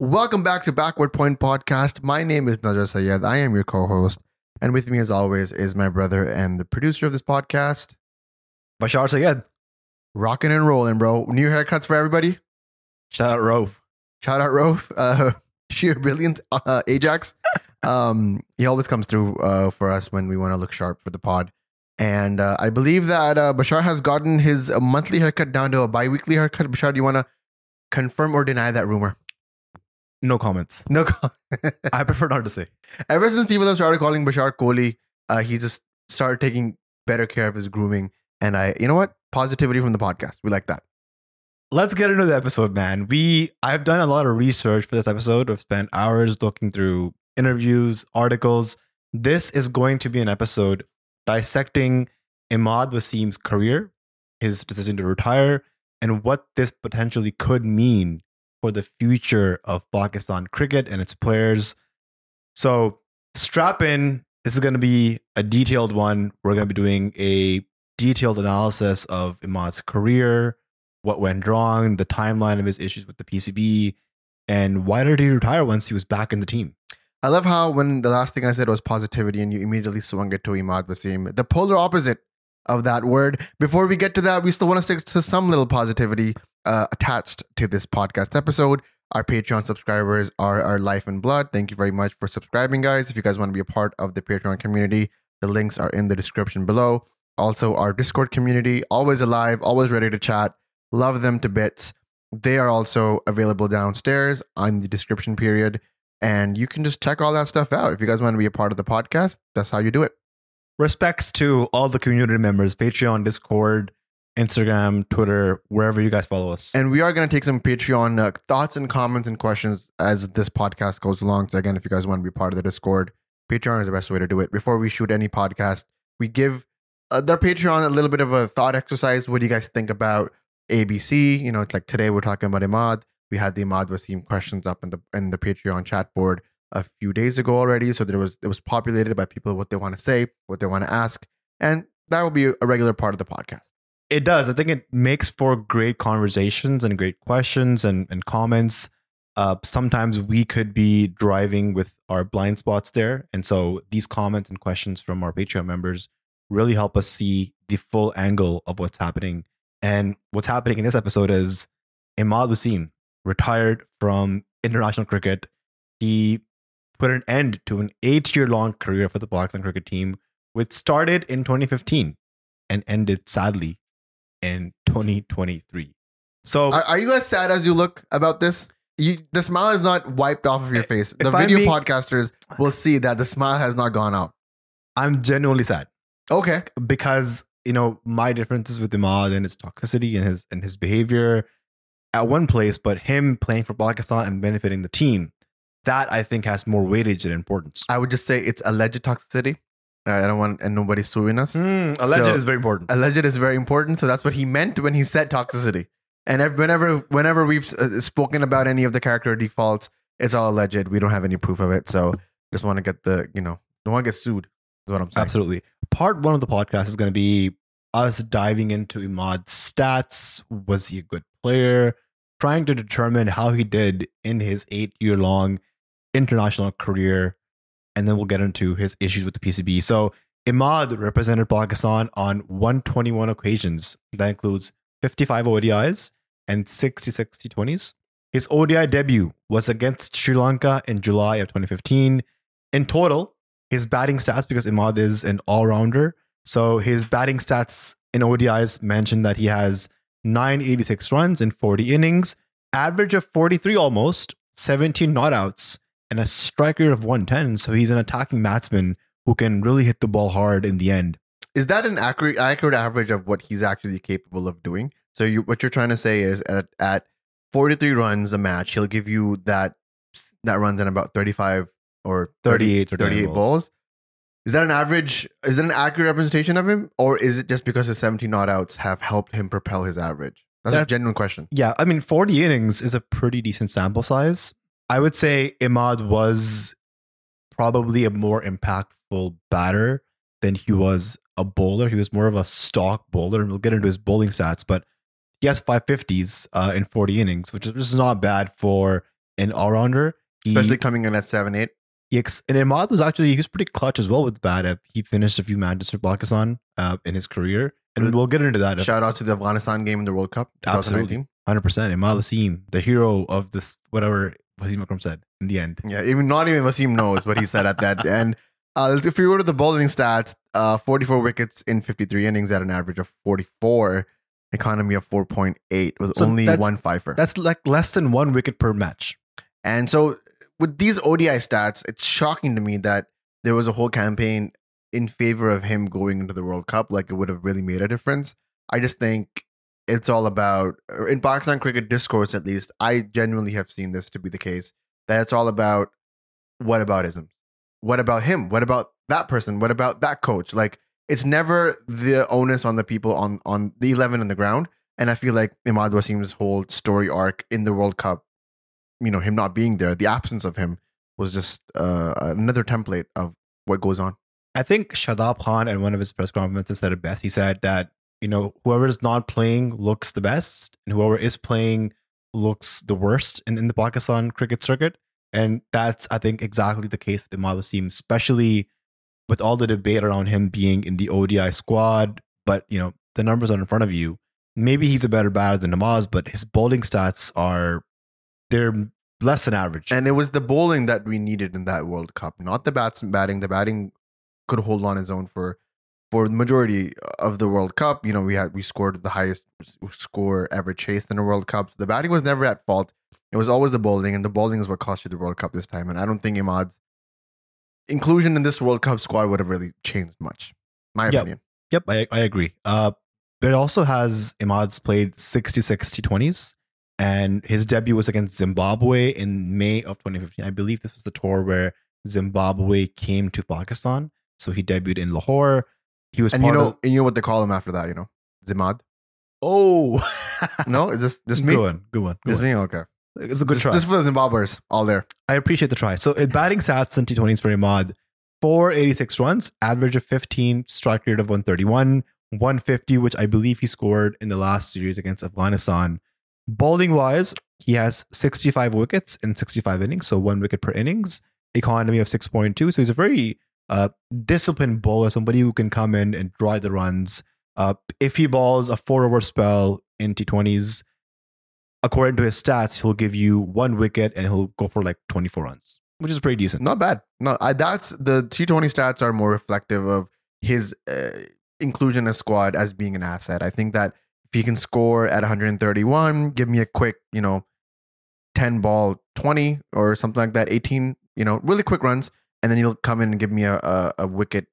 Welcome back to Backward Point Podcast. My name is Nazar Sayed. I am your co-host, and with me, as always, is my brother and the producer of this podcast, Bashar Sayed. rocking and rolling, bro. New haircuts for everybody. Shout out Rove. Shout out Rove, uh, sheer brilliant uh, Ajax. Um, he always comes through uh, for us when we want to look sharp for the pod. And uh, I believe that uh, Bashar has gotten his monthly haircut down to a bi-weekly haircut. Bashar, do you want to confirm or deny that rumor? No comments. No. com- I prefer not to say. Ever since people have started calling Bashar Kohli, uh, he just started taking better care of his grooming. And I, you know what? Positivity from the podcast. We like that. Let's get into the episode, man. We I've done a lot of research for this episode. I've spent hours looking through interviews, articles. This is going to be an episode dissecting Imad Wasim's career, his decision to retire, and what this potentially could mean for the future of Pakistan cricket and its players. So strap in. This is going to be a detailed one. We're going to be doing a detailed analysis of Imad's career, what went wrong, the timeline of his issues with the PCB, and why did he retire once he was back in the team? I love how when the last thing I said was positivity and you immediately swung it to Imad Wasim, the polar opposite of that word. Before we get to that, we still want to stick to some little positivity uh, attached to this podcast episode. Our Patreon subscribers are our life and blood. Thank you very much for subscribing, guys. If you guys want to be a part of the Patreon community, the links are in the description below. Also, our Discord community, always alive, always ready to chat. Love them to bits. They are also available downstairs on the description period and you can just check all that stuff out. If you guys want to be a part of the podcast, that's how you do it. Respects to all the community members, Patreon, Discord, Instagram, Twitter, wherever you guys follow us. And we are going to take some Patreon uh, thoughts and comments and questions as this podcast goes along. So, again, if you guys want to be part of the Discord, Patreon is the best way to do it. Before we shoot any podcast, we give uh, their Patreon a little bit of a thought exercise. What do you guys think about ABC? You know, it's like today we're talking about Imad. We had the Imad Wasim questions up in the in the Patreon chat board a few days ago already. So there was it was populated by people what they want to say, what they want to ask, and that will be a regular part of the podcast. It does. I think it makes for great conversations and great questions and, and comments. Uh, sometimes we could be driving with our blind spots there. And so these comments and questions from our Patreon members really help us see the full angle of what's happening. And what's happening in this episode is Imad Wasim retired from international cricket. He put an end to an eight year long career for the Pakistan cricket team, which started in 2015 and ended sadly in 2023. So Are, are you as sad as you look about this? You, the smile is not wiped off of your face. The video being- podcasters will see that the smile has not gone out. I'm genuinely sad Okay. because you know my differences with Imad and his toxicity and his and his behavior at one place, but him playing for Pakistan and benefiting the team, that I think has more weightage and importance. I would just say it's alleged toxicity. I don't want and nobody's suing us. Mm, alleged So- is very important. Alleged is very important, so that's what he meant when he said toxicity. And whenever whenever we've uh, spoken about any of the character defaults, it's all alleged. We don't have any proof of it, so just want to get the you know don't want to get sued. Is what I'm saying. Absolutely. Part one of the podcast is going to be us diving into Imad's stats. Was he a good player? Trying to determine how he did in his eight year long international career. And then we'll get into his issues with the PCB. So, Imad represented Pakistan on 121 occasions. That includes 55 ODIs and 66 T20s. His ODI debut was against Sri Lanka in July of 2015. In total, his batting stats, because Imad is an all rounder, so his batting stats in ODIs mention that he has 986 runs in 40 innings, average of 43 almost, 17 not outs, and a striker of 110. So he's an attacking batsman who can really hit the ball hard in the end. Is that an accurate accurate average of what he's actually capable of doing? So you what you're trying to say is at at 43 runs a match, he'll give you that that runs in about 35 or 30, 38 or 38 balls. balls. Is that an average? Is that an accurate representation of him, or is it just because his 17 not outs have helped him propel his average? That's a genuine question. Yeah, I mean, 40 innings is a pretty decent sample size. I would say Imad was probably a more impactful batter than he was a bowler. He was more of a stock bowler, and we'll get into his bowling stats, but he has 550s uh, in 40 innings, which is, not bad for an all rounder. Especially coming in at seven eight. Ex- and Imad was actually he was pretty clutch as well with the bat. He finished a few matches for Pakistan uh, in his career, and we'll get into that. Shout out to the Afghanistan game in the World Cup, Absolutely. Hundred percent. Imad Wasim, the hero of this, whatever Wasim Akram said in the end. Yeah, even not even Wasim knows what he said at that end. Uh, if you go to the bowling stats, uh, 44 wickets in 53 innings at an average of 44, economy of 4.8 with So only one fifer. That's like less than one wicket per match. And so with these ODI stats, it's shocking to me that there was a whole campaign in favor of him going into the World Cup. Like it would have really made a difference. I just think it's all about in Pakistan cricket discourse at least. I genuinely have seen this to be the case that it's all about what aboutism, what about him, what about that person, what about that coach. Like it's never the onus on the people on on the eleven on the ground. And I feel like Imad Wasim's whole story arc in the World Cup you know him not being there the absence of him was just uh, another template of what goes on I think Shadab Khan in one of his press conferences said it best. He said that, you know, whoever is not playing looks the best, and whoever is playing looks the worst in, in the Pakistan cricket circuit. And that's, I think, exactly the case with Imad Wasim, especially with all the debate around him being in the ODI squad. But, you know, the numbers are in front of you. Maybe he's a better batter than Nawaz, but his bowling stats are, they're less than average. and it was the bowling that we needed in that world cup not the bats batting the batting could hold on his own for for the majority of the world cup you know we had we scored the highest score ever chased in a world cup so the batting was never at fault it was always the bowling and the bowling is what cost you the world cup this time and i don't think imad's inclusion in this world cup squad would have really changed much my Yep. opinion Yep, I, I agree. Uh, but it also has Imad's played 66 T20s, and his debut was against Zimbabwe in May of 2015. I believe this was the tour where Zimbabwe came to Pakistan. So he debuted in Lahore. He was and you know of. and you know what they call him after that you know zimad Oh, no is this this me Good one. Good one. Good Just one. me? Okay. It's a good just, try. Just for the Zimbabweans, all there. I appreciate the try. So in batting stats in T20s for Imad, 486 runs, average of 15, strike rate of 131, 150, which I believe he scored in the last series against Afghanistan. Bowling wise, he has 65 wickets in 65 innings, so one wicket per innings, economy of 6.2. So he's a very uh, disciplined bowler, somebody who can come in and drive the runs. Uh, if he balls a four over spell in T20s, according to his stats, he'll give you one wicket and he'll go for like 24 runs, which is pretty decent. Not bad. No, I, that's the T20 stats are more reflective of his uh, inclusion as squad as being an asset. I think that if he can score at 131, give me a quick, you know, 10 ball 20 or something like that, 18, you know, really quick runs, and then he'll come in and give me a, a, a wicket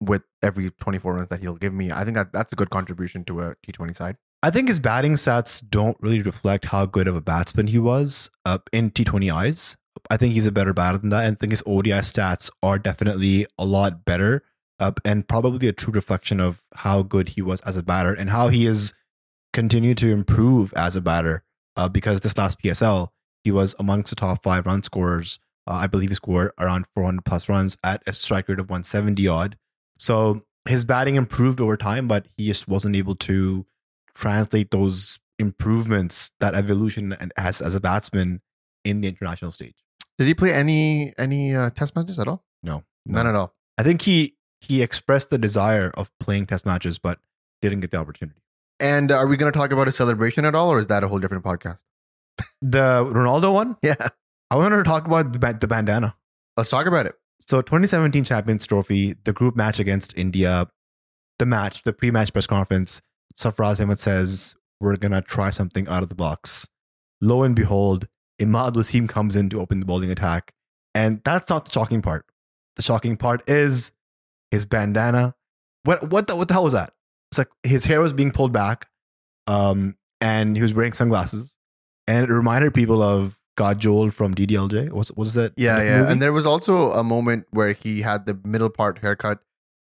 with every 24 runs that he'll give me. I think that that's a good contribution to a T20 side. I think his batting stats don't really reflect how good of a batsman he was uh, in T20 eyes. I think he's a better batter than that. And I think his ODI stats are definitely a lot better uh, and probably a true reflection of how good he was as a batter and how he has continued to improve as a batter. Uh, because this last PSL, he was amongst the top five run scorers. Uh, I believe he scored around 400 plus runs at a strike rate of 170 odd. So his batting improved over time, but he just wasn't able to translate those improvements, that evolution, and as as a batsman in the international stage. Did he play any any uh, test matches at all? No, None at all. I think he he expressed the desire of playing test matches, but didn't get the opportunity. And uh, are we going to talk about a celebration at all, or is that a whole different podcast? The Ronaldo one, Yeah, I wanted to talk about the, the bandana. let's talk about it. So 2017 Champions Trophy, the group match against India, the match, the pre-match press conference, Sarfraz Ahmed says, we're going to try something out of the box. Lo and behold, Imad Wasim comes in to open the bowling attack. And that's not the shocking part. The shocking part is his bandana. What what the, what the hell was that? It's like his hair was being pulled back, um, and he was wearing sunglasses, and it reminded people of Joel from DDLJ. Was was that? Yeah, yeah. movie? And there was also a moment where he had the middle part haircut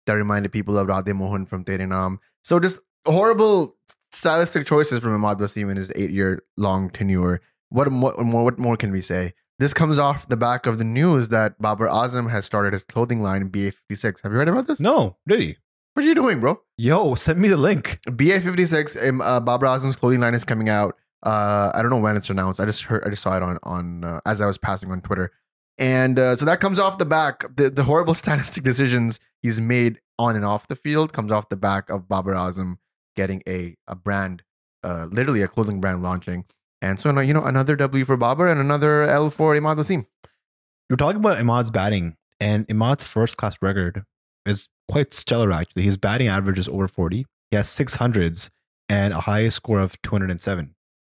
that reminded people of Radhe Mohan from Tere Naam. So just horrible stylistic choices from Imad Wasim in his eight year long tenure. What more? What more can we say? This comes off the back of the news that Babar Azam has started his clothing line BA56. Have you heard about this? no, really. What are you doing, bro? Yo, send me the link. BA56, um, uh, Babar Azam's clothing line is coming out. Uh, I don't know when it's announced. I just heard, I just saw it on on uh, as I was passing on Twitter, and uh, so that comes off the back. The the horrible statistic decisions he's made on and off the field comes off the back of Babar Azam getting a a brand, uh, literally a clothing brand launching, and so you know another W for Babar and another L for Imad Wasim. You're talking about Imad's batting, and Imad's first class record is quite stellar. Actually, his batting average is over 40. He has six hundreds and a highest score of 207.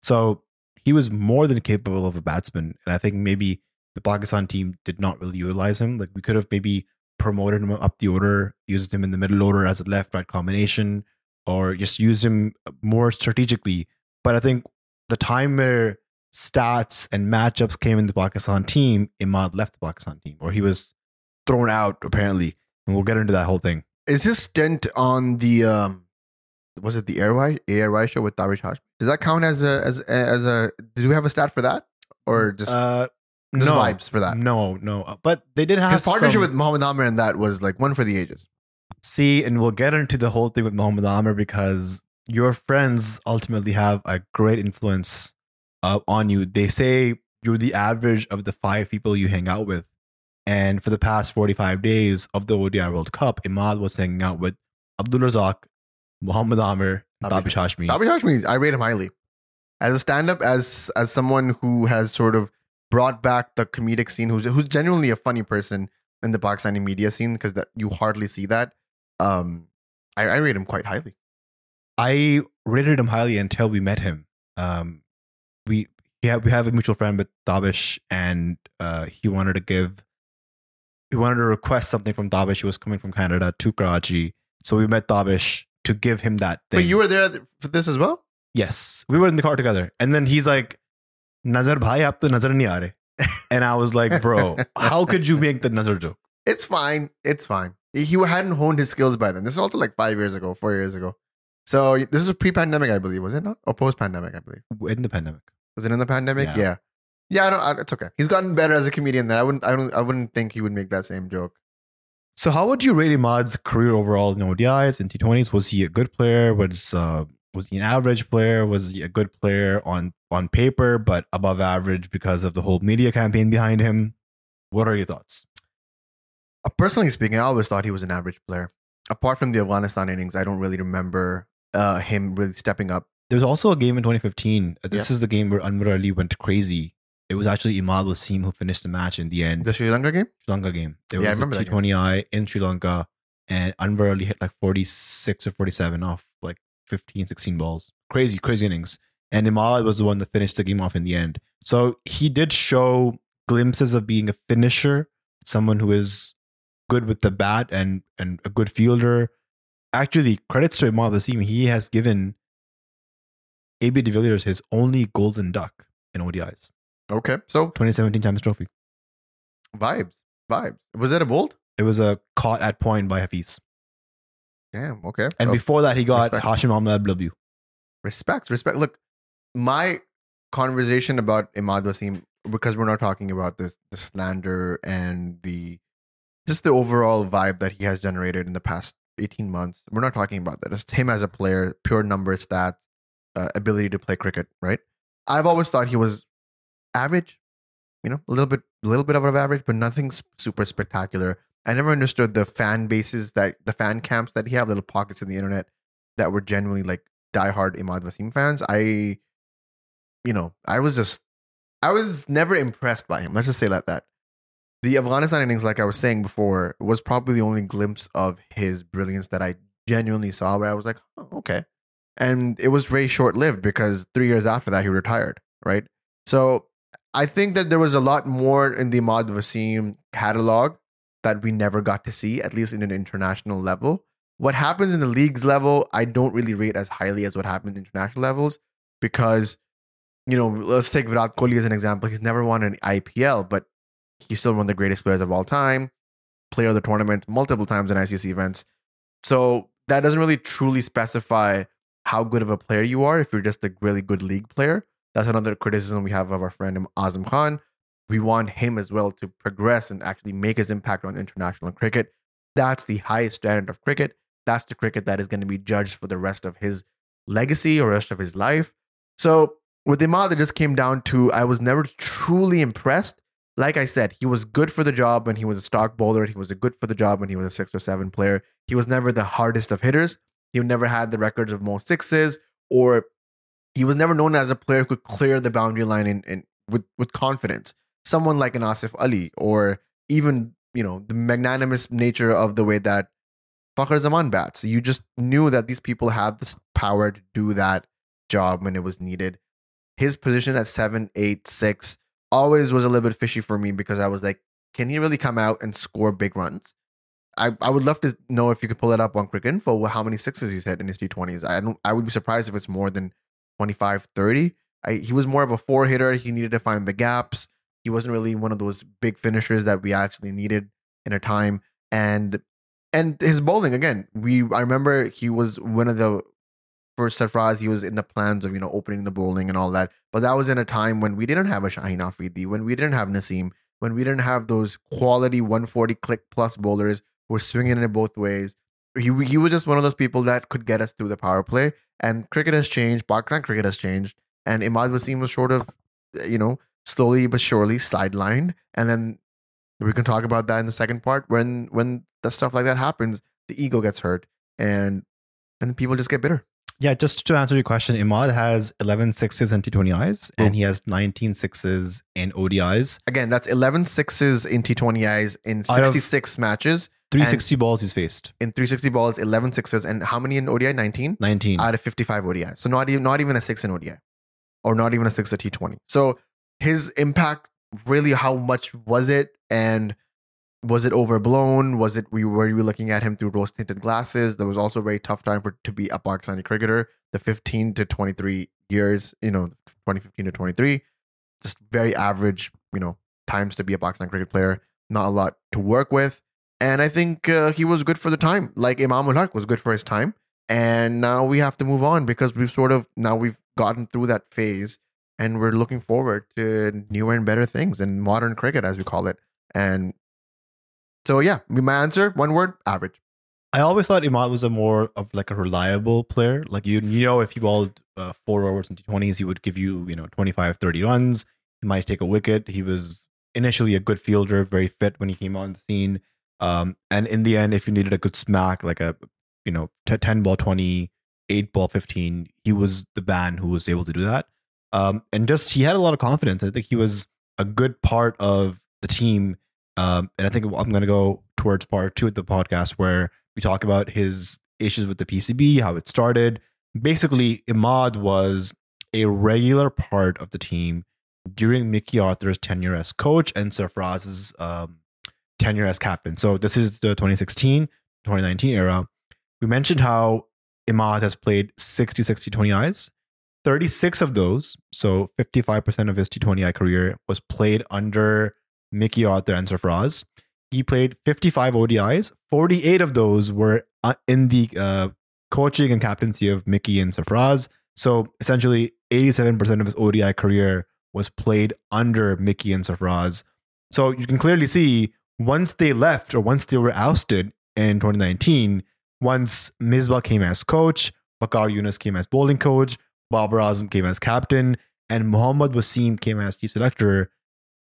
So he was more than capable of a batsman. And I think maybe the Pakistan team did not really utilize him. Like we could have maybe promoted him up the order, used him in the middle order as a left right combination, or just use him more strategically. But I think the time where stats and matchups came in the Pakistan team, Imad left the Pakistan team, or he was thrown out apparently. And we'll get into that whole thing. Is his stint on the um, was it the Airway Airway show with Tabish Hashmi? Does that count as a as as a? Did we have a stat for that, or just Uh, just no, vibes for that? No, no. Uh, But they did have His partnership some- with Mohammed Amir and that was like one for the ages. See, and we'll get into the whole thing with Muhammad Amir because your friends ultimately have a great influence uh, on you. They say you're the average of the five people you hang out with. And for the past 45 days of the ODI World Cup, Imad was hanging out with Abdul Razak, Muhammad Amir, Tabish Hashmi. Tabish Hashmi, I rate him highly as a stand-up, as as someone who has sort of brought back the comedic scene, who's who's genuinely a funny person in the Pakistani media scene because that you hardly see that. Um, I, I rate him quite highly. I rated him highly until we met him. Um, we we have, we have a mutual friend with Tabish, and uh, he wanted to give, he wanted to request something from Tabish. He was coming from Canada to Karachi, so we met Tabish to give him that thing. But you were there for this as well. yes, we were in the car together, and then he's like, "Nazar bhai, aap to nazar nahi aa rahe." And I was like, "Bro, how could you make the nazar joke?" It's fine. It's fine. He hadn't honed his skills by then. This is also like five years ago, four years ago. So this is pre-pandemic, I believe, was it not? Or post-pandemic, I believe. In the pandemic, Was it in the pandemic? Yeah. Yeah. Yeah, I don't, I, it's okay. He's gotten better as a comedian. Then I wouldn't, I don't, I wouldn't think he would make that same joke. So, how would you rate Imad's career overall in ODIs and T20s? Was he a good player? Was uh, was he an average player? Was he a good player on on paper, but above average because of the whole media campaign behind him? What are your thoughts? Uh, personally speaking, I always thought he was an average player. Apart from the Afghanistan innings, I don't really remember uh, him really stepping up. There's also a game in 2015. Uh, This Yeah. is the game where Anwar Ali went crazy. It was actually Imad Wasim who finished the match in the end. The Sri Lanka game. Sri Lanka game. It Yeah, I remember a that game. T20I in Sri Lanka, and Anwar Ali hit like 46 or 47 off like 15, 16 balls. Crazy, crazy innings. And Imad was the one that finished the game off in the end. So he did show glimpses of being a finisher, someone who is good with the bat and and a good fielder. Actually, credits to Imad Wasim. He has given AB de Villiers his only golden duck in ODIs. Okay, so 2017 Champions Trophy. vibes, vibes. Was that a bolt? It was a caught at point by Hafiz. Damn. Okay. And Oh, before that, he got respect. Hashim Amla W. respect, respect. Look, my conversation about Imad Wasim because we're not talking about this the slander and the just the overall vibe that he has generated in the past 18 months. We're not talking about that. It's him as a player, pure number stats, uh, ability to play cricket, right? I've always thought he was average, you know, a little bit a little bit of average, but nothing super spectacular. I never understood the fan bases that the fan camps that he have, little pockets in the internet that were genuinely like diehard Imad Wasim fans. I, you know, I was just, I was never impressed by him. Let's just say that that. The Afghanistan innings, like I was saying before, was probably the only glimpse of his brilliance that I genuinely saw where I was like, oh, okay. And it was very short lived because three years after that, he retired, right? So I think that there was a lot more in the Imad Wasim catalog that we never got to see, at least in an international level. What happens in the leagues level, I don't really rate as highly as what happened in international levels because, you know, let's take Virat Kohli as an example. He's never won an IPL, but he's still one of the greatest players of all time, player of the tournament multiple times in ICC events. So that doesn't really truly specify how good of a player you are if you're just a really good league player. That's another criticism we have of our friend Azam Khan. We want him as well to progress and actually make his impact on international cricket. That's the highest standard of cricket. That's the cricket that is going to be judged for the rest of his legacy or rest of his life. So with Imad, it just came down to I was never truly impressed. Like I said, he was good for the job when he was a stock bowler. He was good for the job when he was a six or seven player. He was never the hardest of hitters. He never had the records of most sixes, or he was never known as a player who could clear the boundary line in, in with with confidence. Someone like an Asif Ali, or even you know the magnanimous nature of the way that Fakhar Zaman bats. You just knew that these people had this power to do that job when it was needed. His position at seven, eight, six always was a little bit fishy for me because I was like, can he really come out and score big runs? I, I would love to know if you could pull it up on Cricinfo how many sixes he's hit in his T20s. I don't I would be surprised if it's more than 25, 30. I, he was more of a four hitter. He needed to find the gaps. He wasn't really one of those big finishers that we actually needed in a time. And and his bowling again. We I remember he was one of the for Sarfraz. He was in the plans of you know opening the bowling and all that. But that was in a time when we didn't have a Shaheen Afridi, when we didn't have Nasim, when we didn't have those quality 140 click plus bowlers who were swinging it both ways. He he was just one of those people that could get us through the power play. And cricket has changed. Pakistan cricket has changed. And Imad Wasim was sort of uh, you know slowly but surely sidelined. And then we can talk about that in the second part when when the stuff like that happens, the ego gets hurt and and people just get bitter. Yeah, just to answer your question, Imad has 11 sixes in T20Is and he has 19 sixes in ODIs. Again, that's 11 sixes in T20Is in Out of- 66 matches. 360 balls he's faced. In 360 balls, 11 sixes. And how many in ODI? 19? 19. out of 55 ODI. So not even not even a six in ODI, or not even a six at T20. So his impact really, how much was it, and was it overblown? Was it we were you looking at him through rose tinted glasses? There was also a very tough time for to be a Pakistani cricketer. The 15 to 23 years, you know, 2015 to 23, just very average, you know, times to be a Pakistan cricket player. Not a lot to work with. And I think uh, he was good for the time, like Imam ul Haq was good for his time and now we have to move on because we've sort of now we've gotten through that phase and we're looking forward to newer and better things in modern cricket as we call it and so yeah my answer one word average I always thought Imad was a more of like a reliable player. Like you, you know, if he balled uh, four overs in T20s, he would give you, you know, 25, 30 runs. He might take a wicket. He was initially a good fielder, very fit when he came on the scene. Um, and in the end, if you needed a good smack, like a, you know, t- 10 ball twenty, eight ball 15, he was the man who was able to do that. Um, and just, he had a lot of confidence. I think he was a good part of the team. Um, and I think I'm going to go towards part two of the podcast where we talk about his issues with the PCB, how it started. Basically, Imad was a regular part of the team during Mickey Arthur's tenure as coach and Sarfraz's um, tenure as captain. So this is the 2016 2019 era. We mentioned how Imad has played 60 60 20Is. 36 of those, so 55% of his T20I career, was played under Mickey Arthur and Sarfraz. He played 55 ODIs. 48 of those were uh, in the uh, coaching and captaincy of Mickey and Sarfraz. So essentially, 87% of his ODI career was played under Mickey and Sarfraz. So you can clearly see once they left or once they were ousted in 2019, once Misbah came as coach, Waqar Younis came as bowling coach, Babar Azam came as captain, and Muhammad Wasim came as chief selector,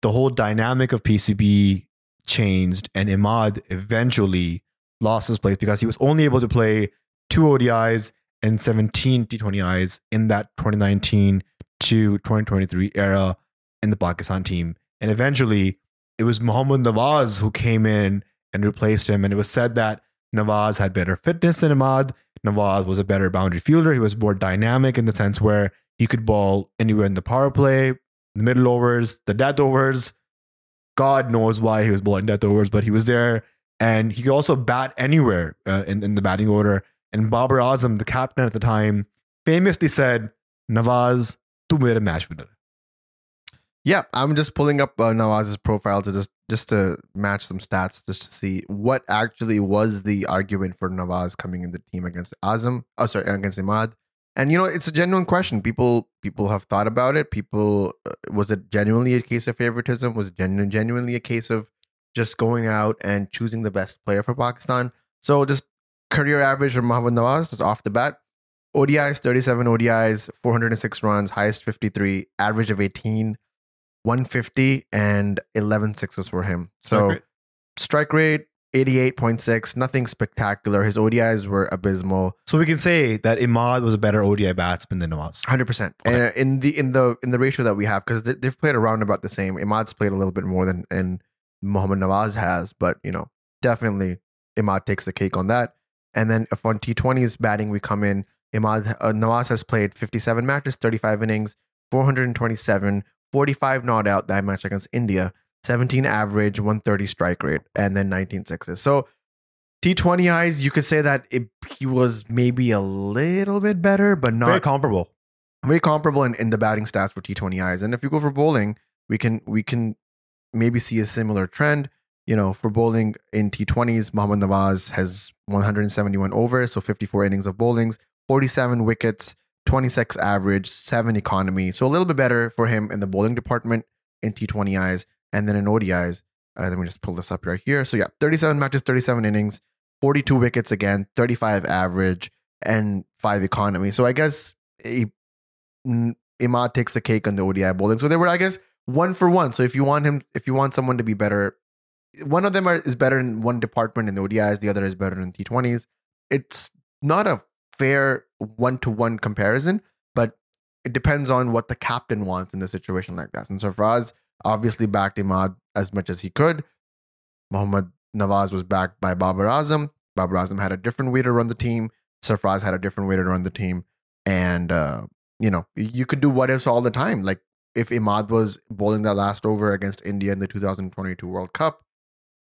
the whole dynamic of PCB changed, and Imad eventually lost his place because he was only able to play two ODIs and 17 T20Is in that 2019 to 2023 era in the Pakistan team. And eventually, it was Muhammad Nawaz who came in and replaced him. And it was said that Nawaz had better fitness than Imad. Nawaz was a better boundary fielder. He was more dynamic in the sense where he could ball anywhere in the power play, the middle overs, the death overs. God knows why he was bowling death overs, but he was there. And he could also bat anywhere uh, in, in the batting order. And Babar Azam, the captain at the time, famously said, Nawaz, tu mere match winner. Yeah i'm just pulling up uh, nawaz's profile to just just to match some stats just to see what actually was the argument for nawaz coming in the team against azam oh sorry against imad. And you know it's a genuine question. People people have thought about it. People uh, was it genuinely a case of favoritism? Was it genu- genuinely a case of just going out and choosing the best player for pakistan? So just career average for Mohammad Nawaz just off the bat ODIs, 37 ODIs, 406 runs, highest 53, average of 18, 150, and 11 sixes for him. So Strike strike rate, 88.6, nothing spectacular. His ODIs were abysmal. So we can say that Imad was a better ODI batsman than Nawaz. Hundred percent. And in the in the in the ratio that we have, because they, they've played around about the same. Imad's played a little bit more than and Mohammad Nawaz has, but you know, definitely Imad takes the cake on that. And then if on T20s batting we come in, Imad uh, Nawaz has played 57 matches, 35 innings, 427, 45 not out that match against India, 17 average, 130 strike rate, and then 19 sixes. So T20 eyes, you could say that it, he was maybe a little bit better, but not Very comparable. very comparable in, in the batting stats for T20 eyes. And if you go for bowling, we can we can maybe see a similar trend. You know, for bowling in T20s, Mohammad Nawaz has 171 overs, so 54 innings of bowlings, 47 wickets, 26 average, 7 economy. So a little bit better for him in the bowling department in T20 eyes. And then in ODIs, uh, let me just pull this up right here. So yeah, 37 matches, 37 innings, 42 wickets again, 35 average, and 5 economy. So I guess Imad takes the cake on the ODI bowling. So they were, I guess, one for one. So if you want him, if you want someone to be better, one of them are, is better in one department in the ODIs, the other is better in T20s. It's not a fair one to one comparison, but it depends on what the captain wants in a situation like that. And Sarfraz obviously backed Imad as much as he could. Muhammad Nawaz was backed by Babar Azam. Babar Azam had a different way to run the team. Sarfraz had a different way to run the team. And uh, you know, you could do what ifs all the time. Like if Imad was bowling that last over against India in the 2022 World Cup,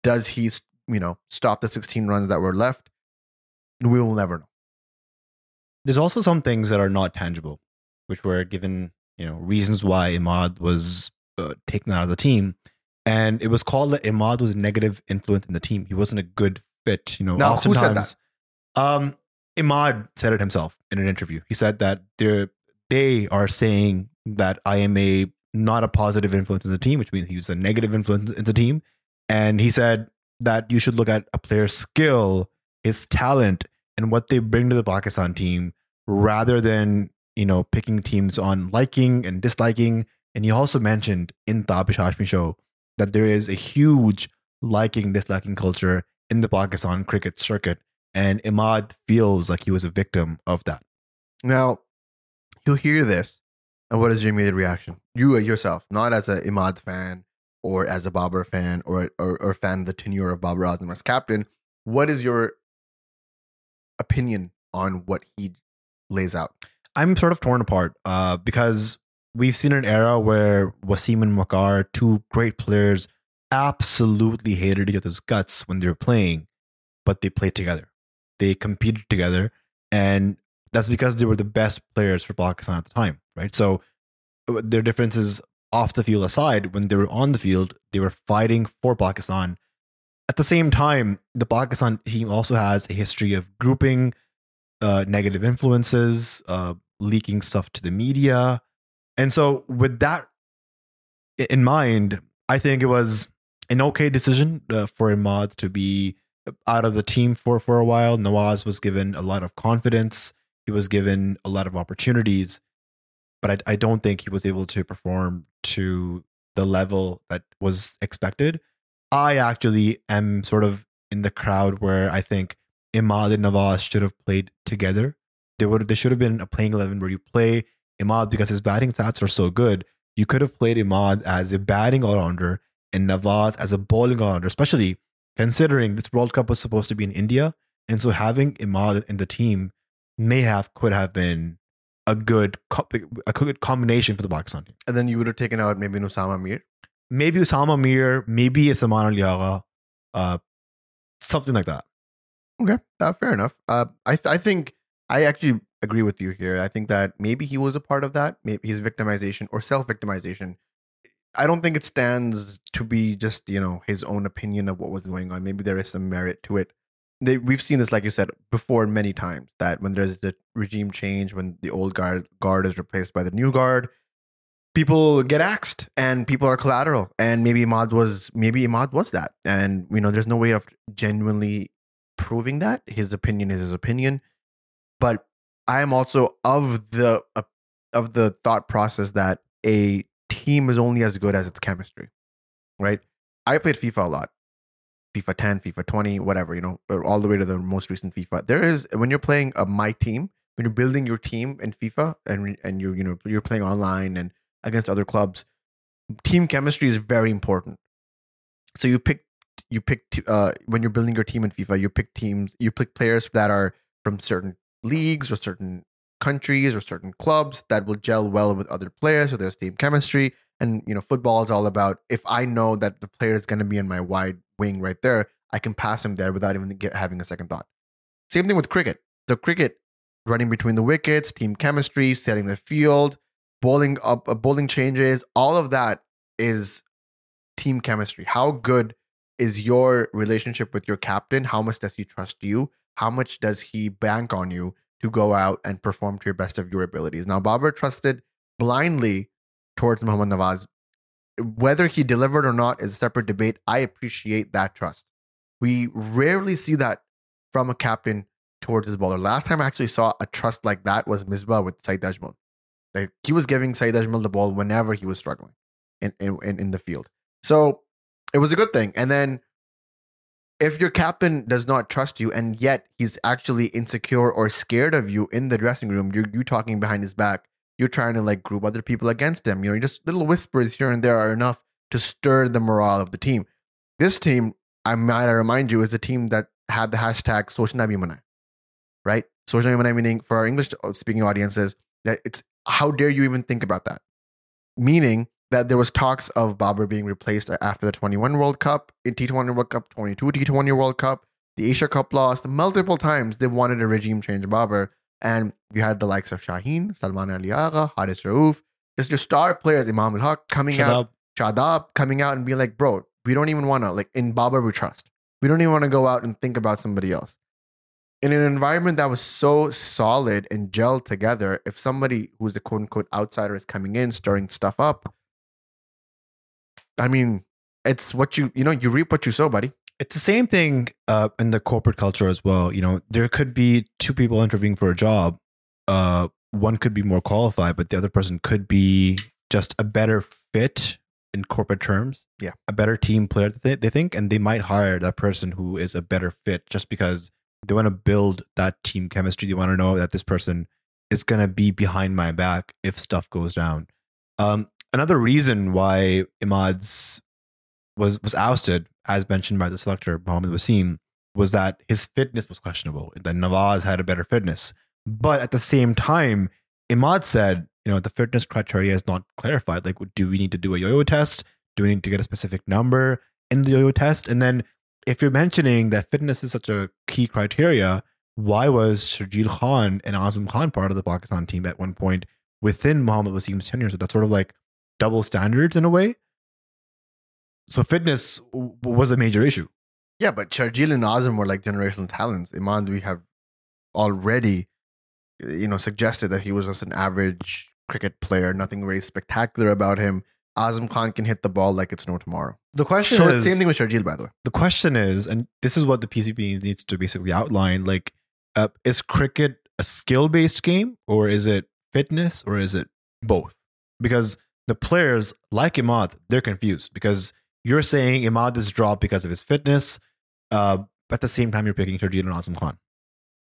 does he, you know, stop the 16 runs that were left? We will never know. There's also some things that are not tangible, which were given, you know, reasons why Imad was uh, taken out of the team. And it was called that Imad was a negative influence in the team. He wasn't a good fit, you know. Now, who said oftentimes- Um, Imad said it himself in an interview. He said that they are saying that I am a not a positive influence in the team, which means he was a negative influence in the team. And he said that you should look at a player's skill, his talent, and what they bring to the Pakistan team rather than, you know, picking teams on liking and disliking. And he also mentioned in the Tabish Hashmi show that there is a huge liking, disliking culture in the Pakistan cricket circuit. And Imad feels like he was a victim of that. Now, you'll hear this, and what is your immediate reaction? You uh, yourself, not as an Imad fan or as a Babar fan or or, or fan of the tenure of Babar Azam as captain. What is your opinion on what he lays out? I'm sort of torn apart uh, because we've seen an era where Wasim and Waqar, two great players, absolutely hated each other's guts when they were playing, but they played together. They competed together, and that's because they were the best players for Pakistan at the time, right? So uh, their differences off the field aside, when they were on the field, they were fighting for Pakistan. At the same time, the Pakistan team also has a history of grouping uh, negative influences, uh, leaking stuff to the media. And so, with that in mind, I think it was an okay decision uh, for Imad to be out of the team for, for a while. Nawaz was given a lot of confidence, he was given a lot of opportunities, but I, I don't think he was able to perform to the level that was expected. I actually am sort of in the crowd where I think Imad and Nawaz should have played together. There would there should have been a playing eleven where you play Imad because his batting stats are so good. You could have played Imad as a batting all rounder and Nawaz as a bowling all rounder, especially considering this World Cup was supposed to be in India, and so having Imad in the team may have could have been a good a good combination for the Pakistan team. And then you would have taken out maybe Usama Mir. Maybe Usama Mir, maybe a Salman Ali Agha, uh, something like that. Okay, uh, fair enough. Uh, I th- I think I actually agree with you here. I think that maybe he was a part of that, maybe his victimization or self victimization. I don't think it stands to be just you know his own opinion of what was going on. Maybe there is some merit to it. They, we've seen this, like you said, before many times. That when there's the regime change, when the old guard guard is replaced by the new guard, people get axed and people are collateral. And maybe Imad was maybe Imad was that. And you know, there's no way of genuinely proving that. His opinion is his opinion. But I am also of the of the thought process that a team is only as good as its chemistry, right? I played FIFA a lot, FIFA 10, FIFA 20, whatever, you know, all the way to the most recent FIFA. There is when you're playing a my team, when you're building your team in FIFA and and you you know you're playing online and against other clubs, team chemistry is very important. So you pick you pick t- uh, when you're building your team in FIFA, you pick teams, you pick players that are from certain leagues or certain countries or certain clubs that will gel well with other players. So there's team chemistry, and you know, football is all about if I know that the player is going to be in my wide wing right there, I can pass him there without even get, having a second thought. Same thing with cricket. So cricket, running between the wickets, team chemistry, setting the field, bowling up, uh, bowling changes, all of that is team chemistry. How good is your relationship with your captain? How much does he trust you? How much does he bank on you to go out and perform to your best of your abilities? Now, Babar trusted blindly towards Muhammad Nawaz. Whether he delivered or not is a separate debate. I appreciate that trust. We rarely see that from a captain towards his bowler. Last time I actually saw a trust like that was Misbah with Saeed Ajmal. Like he was giving Saeed Ajmal the ball whenever he was struggling in, in, in the field. So it was a good thing. And then if your captain does not trust you and yet he's actually insecure or scared of you in the dressing room, you're you talking behind his back, you're trying to like group other people against him. You know, just little whispers here and there are enough to stir the morale of the team. This team, I might remind you, is a team that had the hashtag social Nabi right? Social Nabi meaning for our English speaking audiences that it's how dare you even think about that? Meaning that there was talks of Babar being replaced after the 21 World Cup, in T20 World Cup, 22 T20 World Cup, the Asia Cup lost multiple times. They wanted a regime change Babar. And you had the likes of Shaheen, Salman Ali Agha, Haris Rauf, just your star players, Imam al Haq coming Shadab. out, Shadab coming out and being like, bro, we don't even want to, like, in Babar we trust. We don't even want to go out and think about somebody else. In an environment that was so solid and gelled together, if somebody who's a quote unquote outsider is coming in, stirring stuff up, I mean, it's what you you know you reap what you sow, buddy. It's the same thing uh, in the corporate culture as well. You know, there could be two people interviewing for a job. Uh, one could be more qualified, but the other person could be just a better fit in corporate terms. Yeah, a better team player they, they think, and they might hire that person who is a better fit just because they want to build that team chemistry. They want to know that this person is going to be behind my back if stuff goes down. Um, another reason why Imad's was was ousted, as mentioned by the selector Mohamed Wasim, was that his fitness was questionable. That Nawaz had a better fitness, but at the same time, Imad said, you know, the fitness criteria is not clarified. Like, do we need to do a yo-yo test? Do we need to get a specific number in the yo-yo test? And then, if you're mentioning that fitness is such a key criteria, why was Sharjeel Khan and Azam Khan part of the Pakistan team at one point within Mohammad Wasim's tenure? So that's sort of like double standards in a way. So fitness w- was a major issue. Yeah, but Sharjeel and Azam were like generational talents. Imad, we have already, you know, suggested that he was just an average cricket player, nothing very spectacular about him. Azam Khan can hit the ball like it's no tomorrow. The question so is same thing with Sharjeel, by the way. The question is, and this is what the PCB needs to basically outline: like, uh, is cricket a skill-based game, or is it fitness, or is it both? Because the players like Imad, they're confused because you're saying Imad is dropped because of his fitness. Uh, at the same time, you're picking Sharjeel and Azam Khan.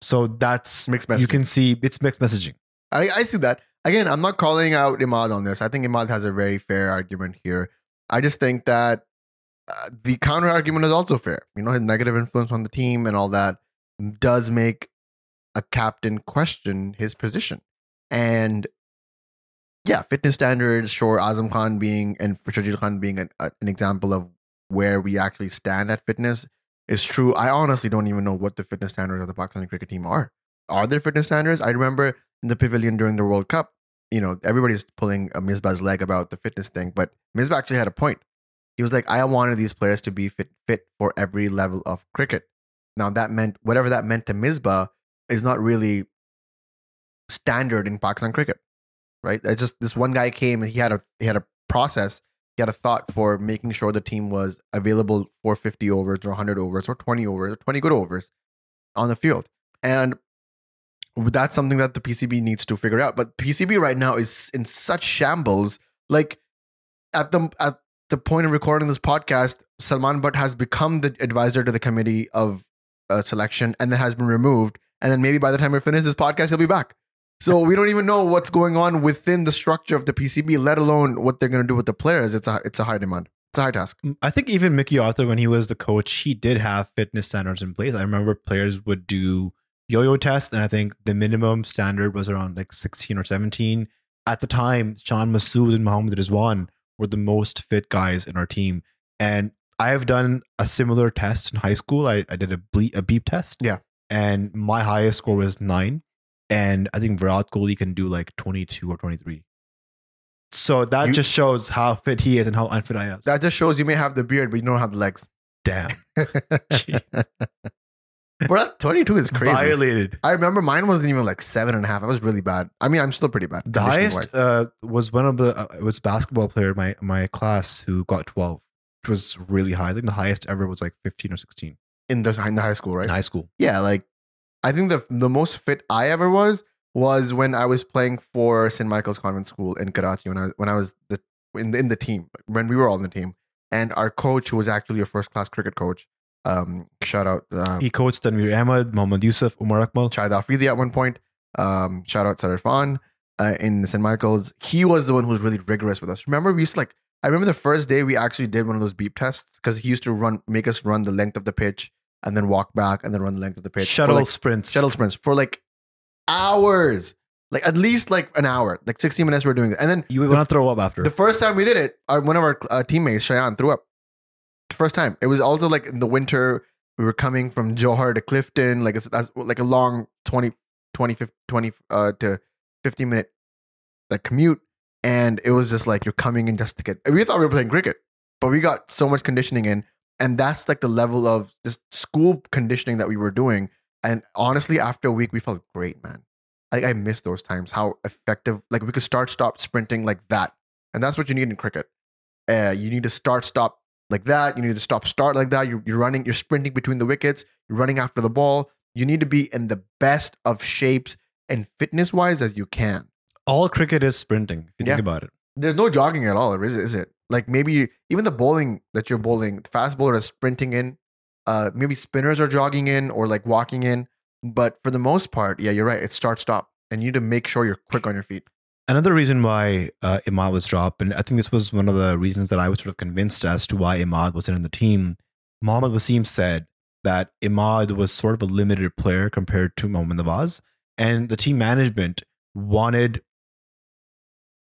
So that's mixed messaging. You can see it's mixed messaging. I, I see that. Again, I'm not calling out Imad on this. I think Imad has a very fair argument here. I just think that uh, the counter argument is also fair. You know, his negative influence on the team and all that does make a captain question his position. And yeah, fitness standards, sure. Azam Khan being and Sharjeel Khan being an, a, an example of where we actually stand at fitness is true. I honestly don't even know what the fitness standards of the Pakistani cricket team are. Are there fitness standards? I remember the pavilion during the World Cup, you know, everybody's pulling a Misbah's leg about the fitness thing, but Misbah actually had a point. He was like, I wanted these players to be fit fit for every level of cricket. Now that meant whatever that meant to Misbah is not really standard in Pakistan cricket right? It's just this one guy came and he had a he had a process, he had a thought for making sure the team was available for 50 overs or 100 overs or 20 overs or 20 good overs on the field. And that's something that the PCB needs to figure out. But PCB right now is in such shambles. Like at the at the point of recording this podcast, Salman Butt has become the advisor to the committee of uh, selection, and then has been removed. And then maybe by the time we finish this podcast, he'll be back. So we don't even know what's going on within the structure of the PCB, let alone what they're going to do with the players. It's a it's a high demand. It's a high task. I think even Mickey Arthur, when he was the coach, he did have fitness standards in place. I remember players would do yo-yo tests, and I think the minimum standard was around like 16 or 17. At the time, Shan Masood and Mohammed Rizwan were the most fit guys in our team. And I have done a similar test in high school. I, I did a, ble- a beep test. Yeah. And my highest score was nine. And I think Virat Kohli can do like 22 or 23. So that You- just shows how fit he is and how unfit I am. That just shows you may have the beard, but you don't have the legs. Damn. That 22 is crazy. Violated. I remember mine wasn't even like seven and a half. I was really bad. I mean, I'm still pretty bad. The highest uh, was one of the uh, it was a basketball player in my my class who got 12, which was really high. I think the highest ever was like 15 or 16 in the in the high school, right? in high school. Yeah, like I think the the most fit I ever was was when I was playing for St. Michael's Convent School in Karachi when I when I was the in the, in the team when we were all in the team, and our coach who was actually a first class cricket coach. Um, shout out uh, He coached Tanvir Ahmed, Mohammad Yusuf, Umar Akmal. Shahid Afridi at one point. Um, shout out Sadar Khan uh, in St. Michael's. He was the one who was really rigorous with us. Remember, we used to like, I remember the first day we actually did one of those beep tests because he used to run, make us run the length of the pitch and then walk back and then run the length of the pitch. Shuttle like, sprints. shuttle sprints for like hours, like at least like an hour, like 60 minutes we are doing that. And then You want to throw up after. the first time we did it, our, one of our uh, teammates, Shayan, threw up. First time. It was also like in the winter. We were coming from Johar to Clifton, like that's like a long 20, 20, 50, 20 uh, to 15 minute like commute. And it was just like you're coming in just to get. We thought we were playing cricket, but we got so much conditioning in, and that's like the level of just school conditioning that we were doing. And honestly, after a week, we felt great, man. I miss those times. How effective! Like we could start, stop sprinting like that, and that's what you need in cricket. Uh, you need to start, stop like that. You need to stop, start like that. You're, you're running, you're sprinting between the wickets. You're running after the ball. You need to be in the best of shapes and fitness wise as you can. All cricket is sprinting, if you Yeah. think about it. There's no jogging at all, is, is it? Like maybe even the bowling that you're bowling, the fast bowler is sprinting in. Uh, maybe spinners are jogging in or like walking in. But for the most part, yeah, you're right. It's start stop, and you need to make sure you're quick on your feet. Another reason why uh, Imad was dropped, and I think this was one of the reasons that I was sort of convinced as to why Imad wasn't in the team. Mohammad Wasim said that Imad was sort of a limited player compared to Mohammad Nawaz, and the team management wanted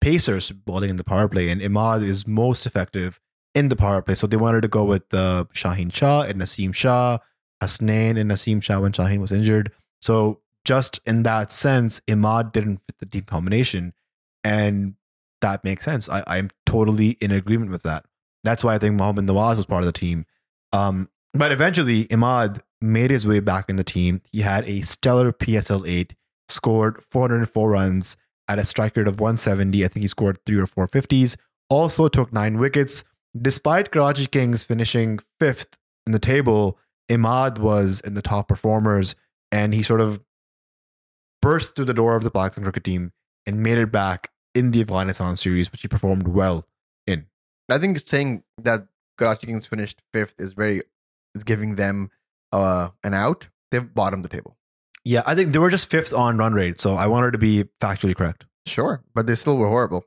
pacers bowling in the power play, and Imad is most effective in the power play. So they wanted to go with uh, Shaheen Shah and Naseem Shah, Hasnain and Naseem Shah when Shaheen was injured. So just in that sense, Imad didn't fit the team combination. And that makes sense. I, I'm totally in agreement with that. That's why I think Mohammad Nawaz was part of the team. Um, but eventually, Imad made his way back in the team. He had a stellar PSL 8, scored 404 runs at a strike rate of 170. I think he scored three or four 50s. Also took nine wickets. Despite Karachi Kings finishing fifth in the table, Imad was in the top performers and he sort of burst through the door of the Pakistan cricket team and made it back in the Afghanistan series, which he performed well in. I think saying that Karachi Kings finished fifth is very is giving them uh, an out. They've bottomed the table. Yeah, I think they were just fifth on run rate, so I wanted to be factually correct. Sure, but they still were horrible.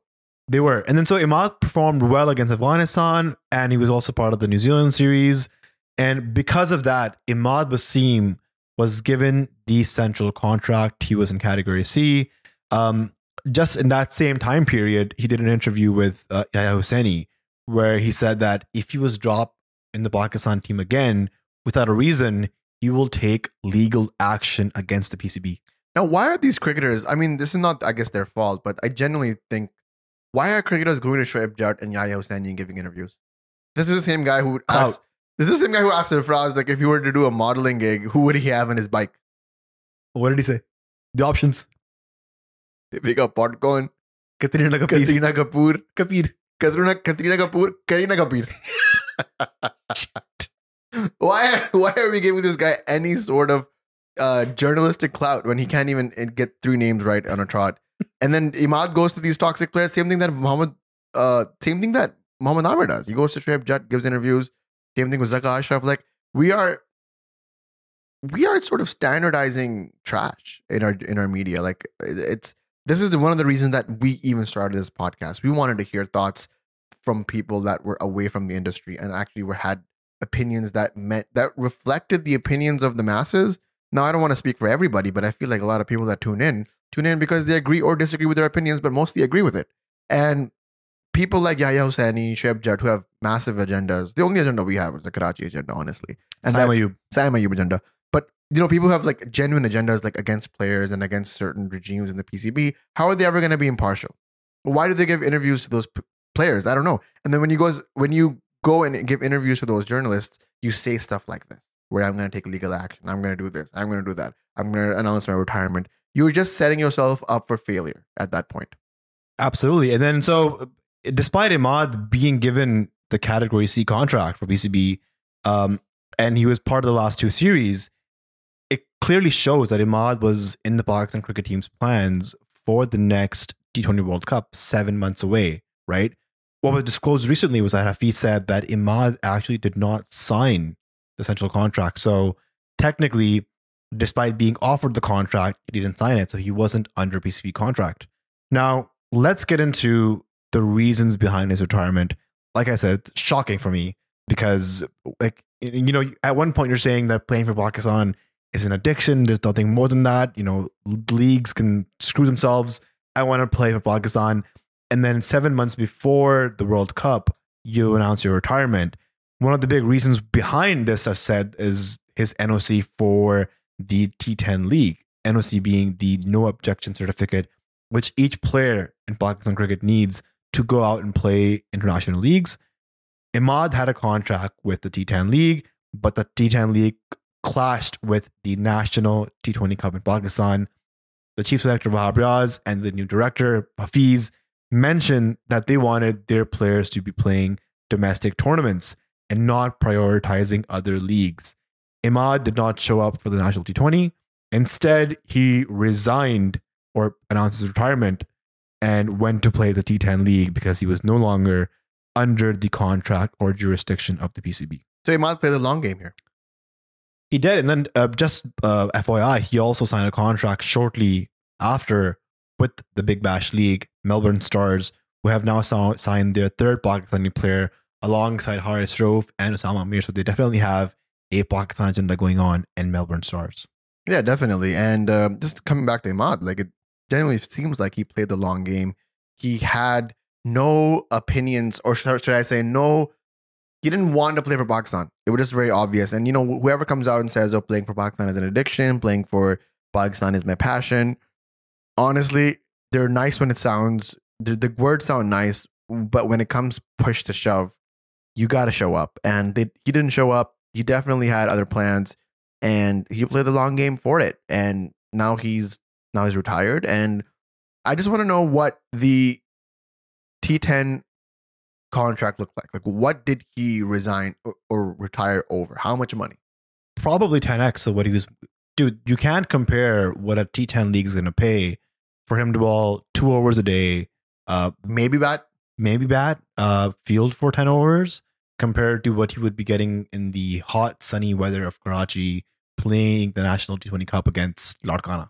They were. And then so Imad performed well against Afghanistan, and he was also part of the New Zealand series. And because of that, Imad Wasim was given the central contract. He was in category C. Um, just in that same time period, he did an interview with uh, Yahya Hussaini where he said that if he was dropped in the Pakistan team again without a reason, he will take legal action against the PCB. Now, why are these cricketers? I mean, this is not, I guess, their fault, but I genuinely think why are cricketers going to Shoaib Jatt and Yahya Hussaini giving interviews? This is the same guy who Clout. asked. This is the same guy who asked Sarfraz, like, if he were to do a modeling gig, who would he have in his bike? What did he say? The options. Deepika Padukone, Katrina Kapoor. Katrina Kapoor, Kapoor. Katrina, Katrina Kapoor, Karina Kapoor. why, why are we giving this guy any sort of uh, journalistic clout when he can't even uh, get three names right on a trot. And then Imad goes to these toxic players. Same thing that Muhammad, uh, same thing that Muhammad Amir does. He goes to Shoaib Jatt, gives interviews. Same thing with Zaka Ashraf. Like we are, we are sort of standardizing trash in our in our media. Like it's this is the, one of the reasons that we even started this podcast. We wanted to hear thoughts from people that were away from the industry and actually were had opinions that meant that reflected the opinions of the masses. Now I don't want to speak for everybody, but I feel like a lot of people that tune in tune in because they agree or disagree with their opinions, but mostly agree with it. And people like Yahya Hussaini, Shoaib Jatt, who have massive agendas. The only agenda we have is the Karachi agenda, honestly. And Saim that, Ayub. Saim Ayub agenda. But you know, people who have like genuine agendas like against players and against certain regimes in the PCB. How are they ever going to be impartial? Why do they give interviews to those p- players? I don't know. And then when you goes when you go and give interviews to those journalists, you say stuff like this, where I'm going to take legal action. I'm going to do this. I'm going to do that. I'm going to announce my retirement. You're just setting yourself up for failure at that point. Absolutely. And then so despite Imad being given the category C contract for PCB, um, and he was part of the last two series, it clearly shows that Imad was in the Pakistan cricket team's plans for the next T20 World Cup seven months away, right? What was disclosed recently was that Hafiz said that Imad actually did not sign the central contract. So technically, despite being offered the contract, he didn't sign it. So he wasn't under PCB contract. Now, let's get into the reasons behind his retirement. Like I said, it's shocking for me because, like, you know, at one point you're saying that playing for Pakistan is an addiction. There's nothing more than that. You know, leagues can screw themselves. I want to play for Pakistan. And then seven months before the World Cup, you announce your retirement. One of the big reasons behind this, I've said, is his NOC for the T10 league. NOC being the no objection certificate, which each player in Pakistan cricket needs to go out and play international leagues. Imad had a contract with the T10 league, but the T10 league clashed with the national T20 Cup in Pakistan. The chief selector Wahab Riaz and the new director Hafiz mentioned that they wanted their players to be playing domestic tournaments and not prioritizing other leagues. Imad did not show up for the national T20. Instead, he resigned or announced his retirement and went to play the T10 league because he was no longer under the contract or jurisdiction of the PCB. So he might play the long game here. He did, and then uh, just uh, FYI, he also signed a contract shortly after with the Big Bash League, Melbourne Stars, who have now signed their third Pakistani player alongside Haris Rauf and Usama Mir. So they definitely have a Pakistan agenda going on in Melbourne Stars. Yeah, definitely. And um, just coming back to Imad, like it genuinely seems like he played the long game. He had no opinions, or should, should I say, no. He didn't want to play for Pakistan. It was just very obvious. And you know, whoever comes out and says, "Oh, playing for Pakistan is an addiction," playing for Pakistan is my passion. Honestly, they're nice when it sounds. The, the words sound nice, but when it comes push to shove, you got to show up. And they, he didn't show up. He definitely had other plans, and he played the long game for it. And now he's now he's retired. And I just want to know what the T10 contract looked like. Like, what did he resign or, or retire over? How much money? Probably 10x of what he was. Dude, you can't compare what a T10 league is going to pay for him to ball two overs a day, uh, Maybe that. maybe bat, uh, field for 10 overs compared to what he would be getting in the hot, sunny weather of Karachi playing the National T20 Cup against Lord Larkana.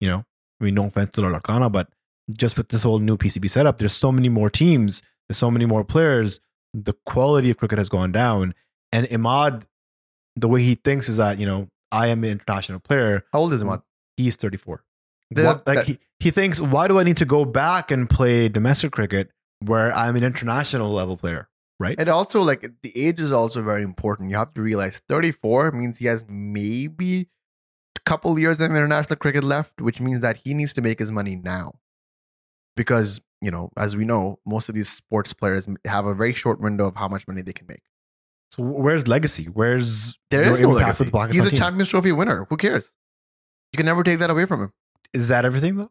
You know, I mean, no offense to Larkana, but just with this whole new PCB setup, there's so many more teams, there's so many more players. The quality of cricket has gone down. And Imad, the way he thinks is that, you know, I am an international player. How old is Imad? He's 34. That- What- like that- he, he thinks, why do I need to go back and play domestic cricket where I'm an international level player? Right? And also, like, the age is also very important. You have to realize 34 means he has maybe couple years of international cricket left, which means that he needs to make his money now. Because, you know, as we know, most of these sports players have a very short window of how much money they can make. So where's legacy? Where's there is no legacy. the He's a team? Champions Trophy winner. Who cares? You can never take that away from him. Is that everything though?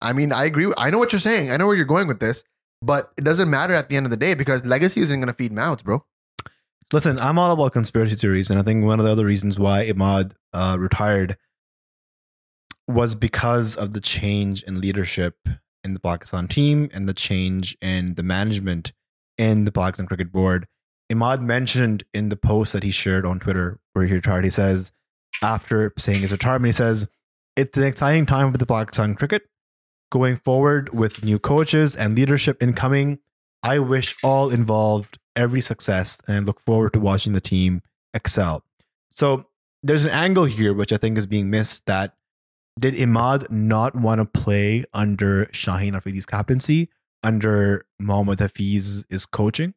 I mean, I agree. I know what you're saying. I know where you're going with this, but it doesn't matter at the end of the day because legacy isn't going to feed mouths, bro. Listen, I'm all about conspiracy theories, and I think one of the other reasons why Imad uh, retired was because of the change in leadership in the Pakistan team and the change in the management in the Pakistan Cricket Board. Imad mentioned in the post that he shared on Twitter where he retired, he says, after saying his retirement, he says, It's an exciting time for the Pakistan cricket. Going forward with new coaches and leadership incoming, I wish all involved every success and I look forward to watching the team excel. So there's an angle here which I think is being missed that did Imad not want to play under Shaheen Afridi's captaincy, under Mohammad Hafiz's coaching?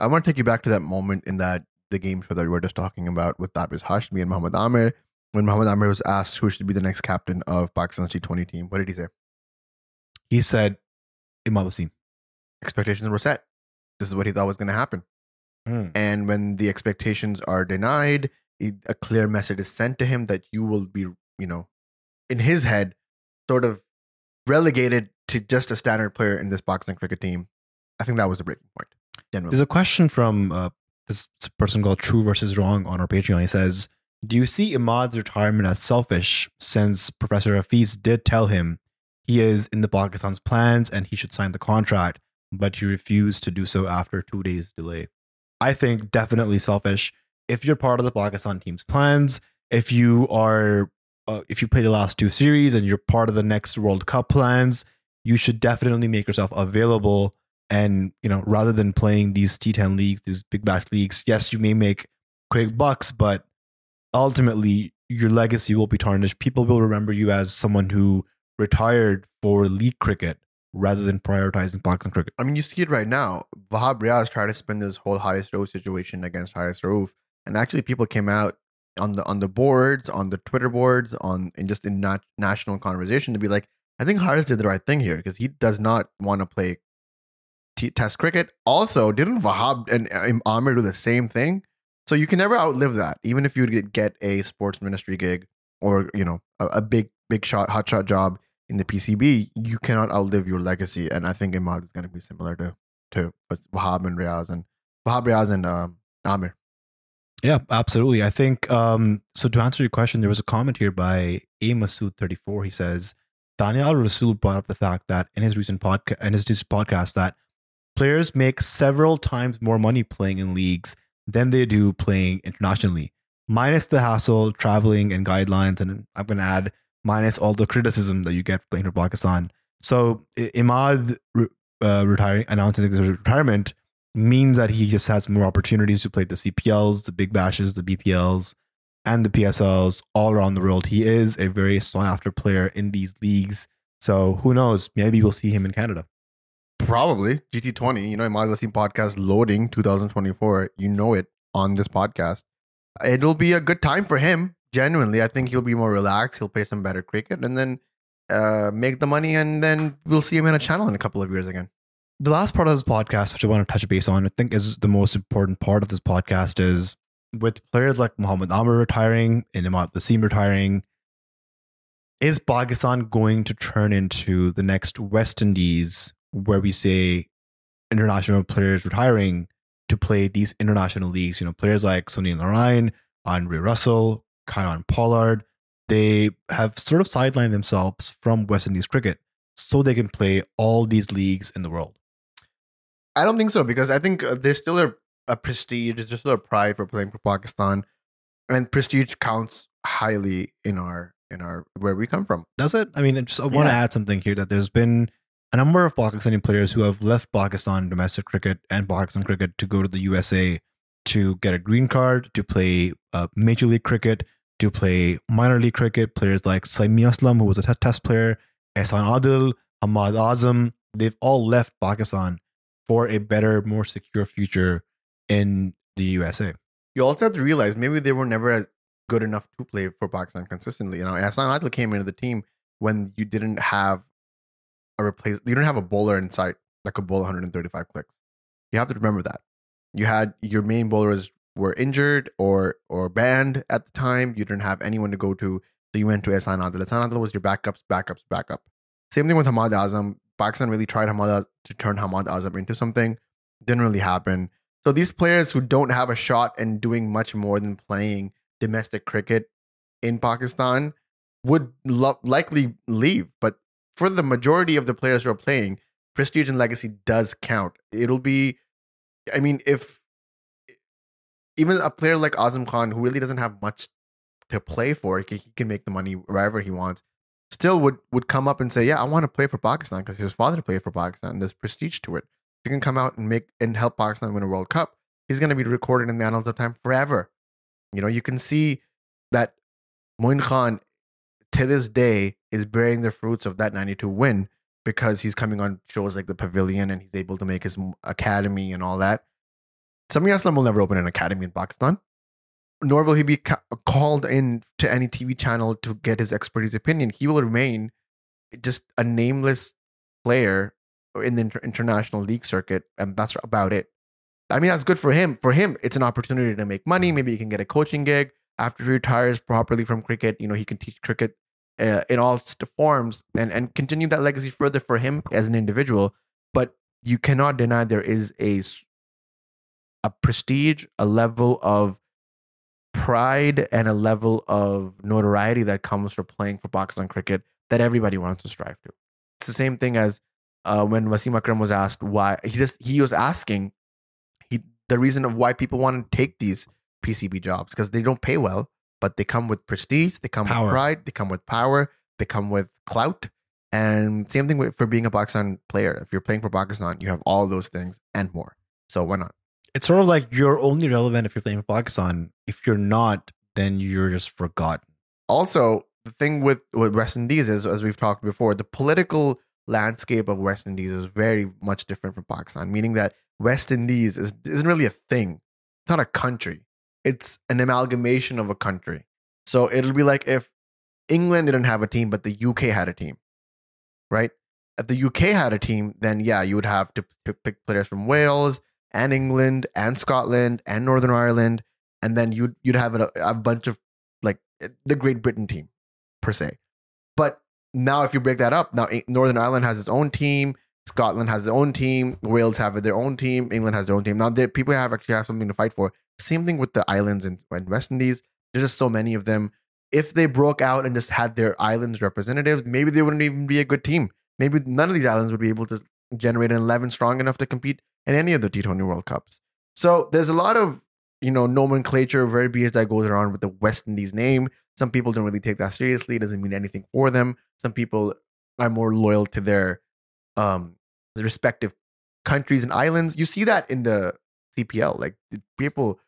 I want to take you back to that moment in that the game show that we were just talking about with Tabish Hashmi and Muhammad Amir. When Muhammad Amir was asked who should be the next captain of Pakistan's T20 team, what did he say? He said Imad Wasim. Expectations were set. This is what he thought was going to happen. Hmm. And when the expectations are denied, a clear message is sent to him that you will be, you know, in his head, sort of relegated to just a standard player in this boxing cricket team. I think that was the breaking point. Generally. There's a question from uh, this person called True versus Wrong on our Patreon. He says, Do you see Imad's retirement as selfish since Professor Hafiz did tell him he is in the Pakistan's plans and he should sign the contract, but you refuse to do so after two days' delay? I think definitely selfish. If you're part of the Pakistan team's plans, if you are, uh, if you play the last two series and you're part of the next World Cup plans, you should definitely make yourself available and you know rather than playing these T10 leagues, these big bash leagues, yes, you may make quick bucks, but ultimately your legacy will be tarnished. People will remember you as someone who retired for league cricket rather than prioritizing Pakistan cricket. I mean, you see it right now. Wahab Riaz tried to spin this whole Haris Rauf situation against Haris Rauf, and actually, people came out on the on the boards, on the Twitter boards, on and just in nat- national conversation to be like, I think Haris did the right thing here because he does not want to play t- Test cricket. Also, didn't Wahab and uh, Amir do the same thing? So you can never outlive that, even if you get- get a sports ministry gig or you know a, a big big shot hot shot job in the PCB, you cannot outlive your legacy. And I think Imad is going to be similar to to Wahab and Riaz and Wahab Riaz and um, Amir. Yeah, absolutely. I think um, so. To answer your question, there was a comment here by A Masood thirty four. He says Danyal Rasool brought up the fact that in his recent podcast, in his recent podcast, that players make several times more money playing in leagues than they do playing internationally, minus the hassle, traveling, and guidelines. And I'm going to add minus all the criticism that you get playing for Pakistan. So Imad uh, retiring, announcing his retirement means that he just has more opportunities to play the CPLs, the big bashes, the BPLs, and the PSLs all around the world. He is a very sought after player in these leagues. So who knows? Maybe we'll see him in Canada. Probably GT20. You know, Imad Wasim podcast loading 2024. You know it on this podcast. It'll be a good time for him. Genuinely, I think he'll be more relaxed. He'll play some better cricket and then uh, make the money, and then we'll see him in a channel in a couple of years again. The last part of this podcast, which I want to touch base on, I think is the most important part of this podcast, is with players like Muhammad Amir retiring and Imad Wasim retiring. Is Pakistan going to turn into the next West Indies, where we say international players retiring to play these international leagues? You know, players like Sunil Narayan, Andre Russell, Kieron Pollard, they have sort of sidelined themselves from West Indies cricket so they can play all these leagues in the world. I don't think so because I think uh, there's still a, a prestige, there's still a pride for playing for Pakistan, and prestige counts highly in our in our where we come from. Does it? I mean, I just I want to Yeah. add something here that there's been a number of Pakistani players who have left Pakistan domestic cricket and Pakistan cricket to go to the USA to get a green card, to play uh, Major League Cricket, to play minor league cricket. Players like Sami Aslam, who was a test, player, Ehsan Adil, Hammad Azam, they've all left Pakistan for a better, more secure future in the USA. You also have to realize maybe they were never good enough to play for Pakistan consistently. You know, Hassan Adil came into the team when you didn't have a replace. You didn't have a bowler in sight that could bowl 135 clicks. You have to remember that. You had your main bowlers were injured or or banned at the time. You didn't have anyone to go to, so you went to Hassan Adil. Hassan Adil was your backups, backups, backup. Same thing with Hammad Azam. Pakistan really tried Hammad to turn Hammad Azam into something. Didn't really happen. So these players who don't have a shot and doing much more than playing domestic cricket in Pakistan, would lo- likely leave. But for the majority of the players who are playing, prestige and legacy does count. It'll be, I mean, if even a player like Azam Khan, who really doesn't have much to play for, he can, make the money wherever he wants. Still would would come up and say, "Yeah, I want to play for Pakistan because his father played for Pakistan. And there's prestige to it. If He can come out and make and help Pakistan win a World Cup. He's going to be recorded in the annals of time forever. You know, you can see that Moin Khan to this day is bearing the fruits of that 92 win because he's coming on shows like the Pavilion and he's able to make his academy and all that. Sami Aslam will never open an academy in Pakistan, nor will he be ca- called in to any TV channel to get his expertise opinion. He will remain just a nameless player in the inter- international league circuit, and that's about it. I mean, that's good for him. For him, it's an opportunity to make money. Maybe he can get a coaching gig after he retires properly from cricket. You know, he can teach cricket uh, in all forms and and continue that legacy further for him as an individual. But you cannot deny there is a a prestige, a level of pride, and a level of notoriety that comes from playing for Pakistan cricket that everybody wants to strive to. It's the same thing as uh, when Wasim Akram was asked why he just he was asking he the reason of why people want to take these PCB jobs because they don't pay well, but they come with prestige, they come Power. with pride, they come with power, they come with clout. And same thing with, for being a Pakistan player. If you're playing for Pakistan, you have all those things and more. So why not? It's sort of like you're only relevant if you're playing for Pakistan. If you're not, then you're just forgotten. Also, the thing with, with West Indies is, as we've talked before, the political landscape of West Indies is very much different from Pakistan, meaning that West Indies is, isn't really a thing. It's not a country. It's an amalgamation of a country. So it'll be like if England didn't have a team, but the UK had a team, right? If the UK had a team, then yeah, you would have to pick players from Wales and England and Scotland and Northern Ireland, and then you'd you'd have a, a bunch of like the Great Britain team per se. But now, if you break that up, now eh, Northern Ireland has its own team, Scotland has their own team, Wales have their own team, England has their own team. Now, people have actually have something to fight for. Same thing with the islands in, in West Indies. There's just so many of them. If they broke out and just had their islands representatives, maybe they wouldn't even be a good team. Maybe none of these islands would be able to generate an 11 strong enough to compete in any of the T20 World Cups. So there's a lot of you know nomenclature, verbiage that goes around with the West Indies name. Some people don't really take that seriously. It doesn't mean anything for them. Some people are more loyal to their um respective countries and islands. You see that in the CPL. Like people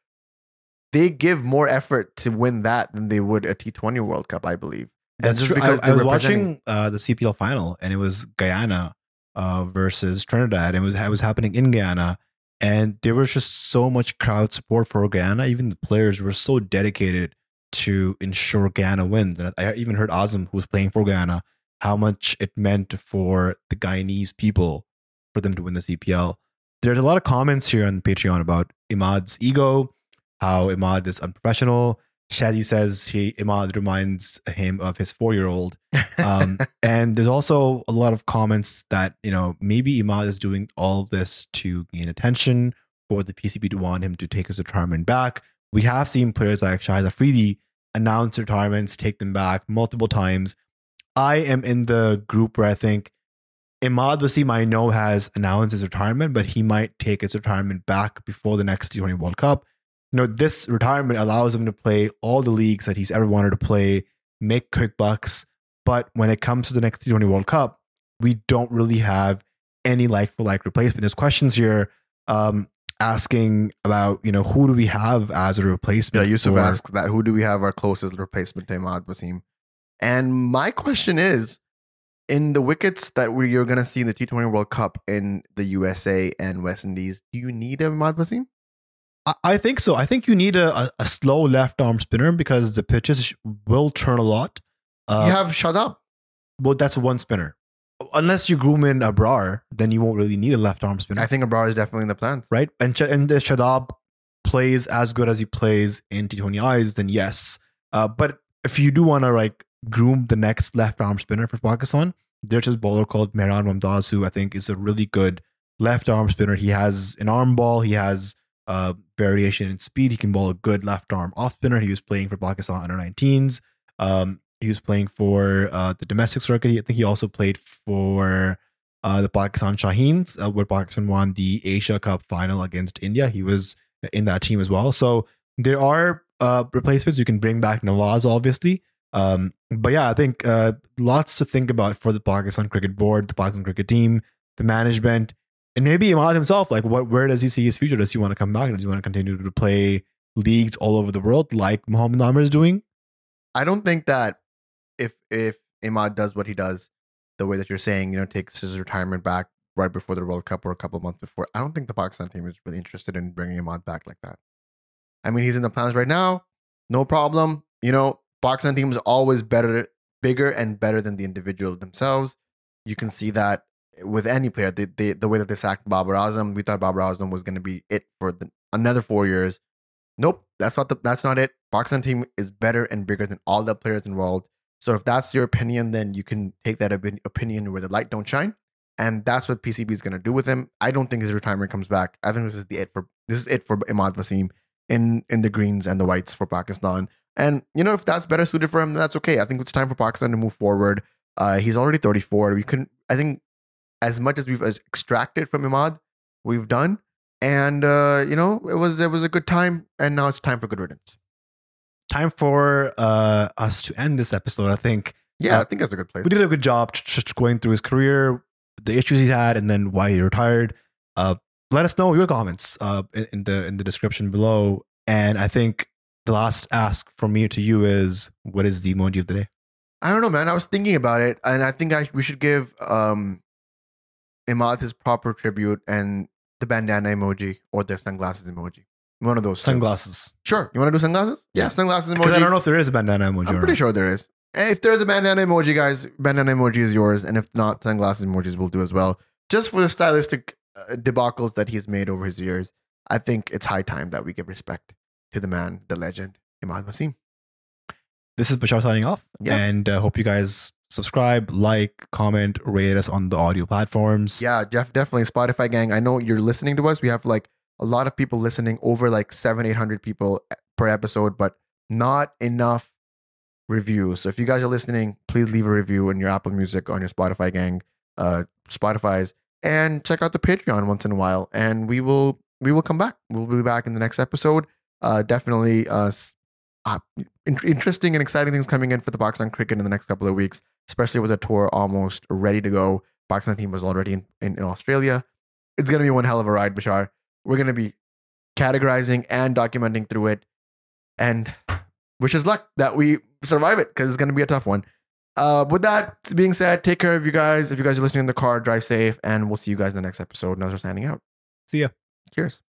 they give more effort to win that than they would a T20 World Cup, I believe. And That's just true. I, because I they're was watching uh, the CPL final, and it was Guyana uh, versus Trinidad. And it was it was happening in Guyana, and there was just so much crowd support for Guyana. Even the players were so dedicated to ensure Guyana wins. And I even heard Azam, who was playing for Guyana, how much it meant for the Guyanese people for them to win the CPL. There's a lot of comments here on Patreon about Imad's ego, how Imad is unprofessional. Shadi says he Imad reminds him of his four year old. Um, and there's also a lot of comments that you know maybe Imad is doing all of this to gain attention for the PCB to want him to take his retirement back. We have seen players like Shahid Afridi announce retirements, take them back multiple times. I am in the group where I think Imad Wasim I know has announced his retirement, but he might take his retirement back before the next T20 World Cup. You know, this retirement allows him to play all the leagues that he's ever wanted to play, make quick bucks. But when it comes to the next T20 World Cup, we don't really have any like for like replacement. There's questions here um, asking about, you know, who do we have as a replacement? Yeah? Yusuf for- asks that who do we have our closest replacement to Imad Wasim? And my question is in the wickets that we you're gonna see in the T20 World Cup in the USA and West Indies, do you need a Imad Wasim? I, I think so. I think you need a, a, slow left arm spinner because the pitches will turn a lot. Uh, you have Shadab. well, that's one spinner. Unless you groom in Abrar, then you won't really need a left arm spinner, I think Abrar is definitely in the plans. right? And and the Shadab plays as good as he plays in T20 eyes, then yes. Uh, but if you do want to like groom the next left arm spinner for Pakistan, there's this bowler called Mehran Mumtaz who I think is a really good left arm spinner. He has an arm ball. He has uh, variation in speed. He can bowl a good left arm off spinner. He was playing for Pakistan under 19s. Um, He was playing for uh, the domestic circuit. I think he also played for uh, the Pakistan Shaheens, uh, where Pakistan won the Asia Cup final against India. He was in that team as well. So there are uh, replacements. You can bring back Nawaz, obviously. Um, but yeah, I think uh, lots to think about for the Pakistan Cricket Board, the Pakistan Cricket Team, the management, and maybe Imad himself. Like, what? Where does he see his future? Does he want to come back? Does he want to continue to play leagues all over the world like Mohammad Amir is doing? I don't think that if if Imad does what he does, the way that you're saying, you know, takes his retirement back right before the World Cup or a couple months before, I don't think the Pakistan team is really interested in bringing Imad back like that. I mean, he's in the plans right now, no problem. You know, Pakistan team is always better, bigger and better than the individual themselves. You can see that with any player. They, the way that they sacked Babar Azam, we thought Babar Azam was going to be it for the, another four years. Nope, that's not the that's not it. Pakistan team is better and bigger than all the players involved. So if that's your opinion, then you can take that opinion where the light don't shine, and that's what PCB is going to do with him. I don't think his retirement comes back. I think this is the it for this is it for Imad Wasim in in the greens and the whites for Pakistan. And you know if that's better suited for him, that's okay. I think it's time for Pakistan to move forward. Uh, he's already 34. We couldn't. I think as much as we've extracted from Imad, we've done and uh, you know it was it was a good time and now it's time for good riddance time for uh, us to end this episode i think yeah uh, i think that's a good place we did a good job just going through his career the issues he had and then why he retired uh, let us know your comments uh, in, in the in the description below and i think the last ask from me to you is what is the emoji of the day i don't know man i was thinking about it and i think I, we should give um Imad his proper tribute and the bandana emoji or the sunglasses emoji. One of those. two. Sunglasses. Sure. You want to do sunglasses? Yeah. Sunglasses emoji. I don't know if there is a bandana emoji. I'm pretty not. sure there is. If there's a bandana emoji, guys, bandana emoji is yours. And if not, sunglasses emojis will do as well. Just for the stylistic uh, debacles that he's made over his years, I think it's high time that we give respect to the man, the legend, Imad Wasim. This is Bashar signing off. Yeah. And uh, hope you guys subscribe, like, comment, rate us on the audio platforms. Yeah, Jeff, definitely. Spotify gang. I know you're listening to us. We have like a lot of people listening, over like seven, 800 people per episode, but not enough reviews. So if you guys are listening, please leave a review in your Apple Music, on your Spotify gang, uh, Spotify's, and check out the Patreon once in a while. And we will we will come back. We'll be back in the next episode. Uh, definitely uh, uh, in- interesting and exciting things coming in for the Pakistan cricket in the next couple of weeks, especially with a tour almost ready to go. Pakistan team was already in, in, in Australia. It's going to be one hell of a ride, Bashar. We're going to be categorizing and documenting through it. And wish us luck that we survive it because it's going to be a tough one. Uh, with that being said, take care of you guys. If you guys are listening in the car, drive safe, and we'll see you guys in the next episode. Nuzzer signing out. See ya. Cheers.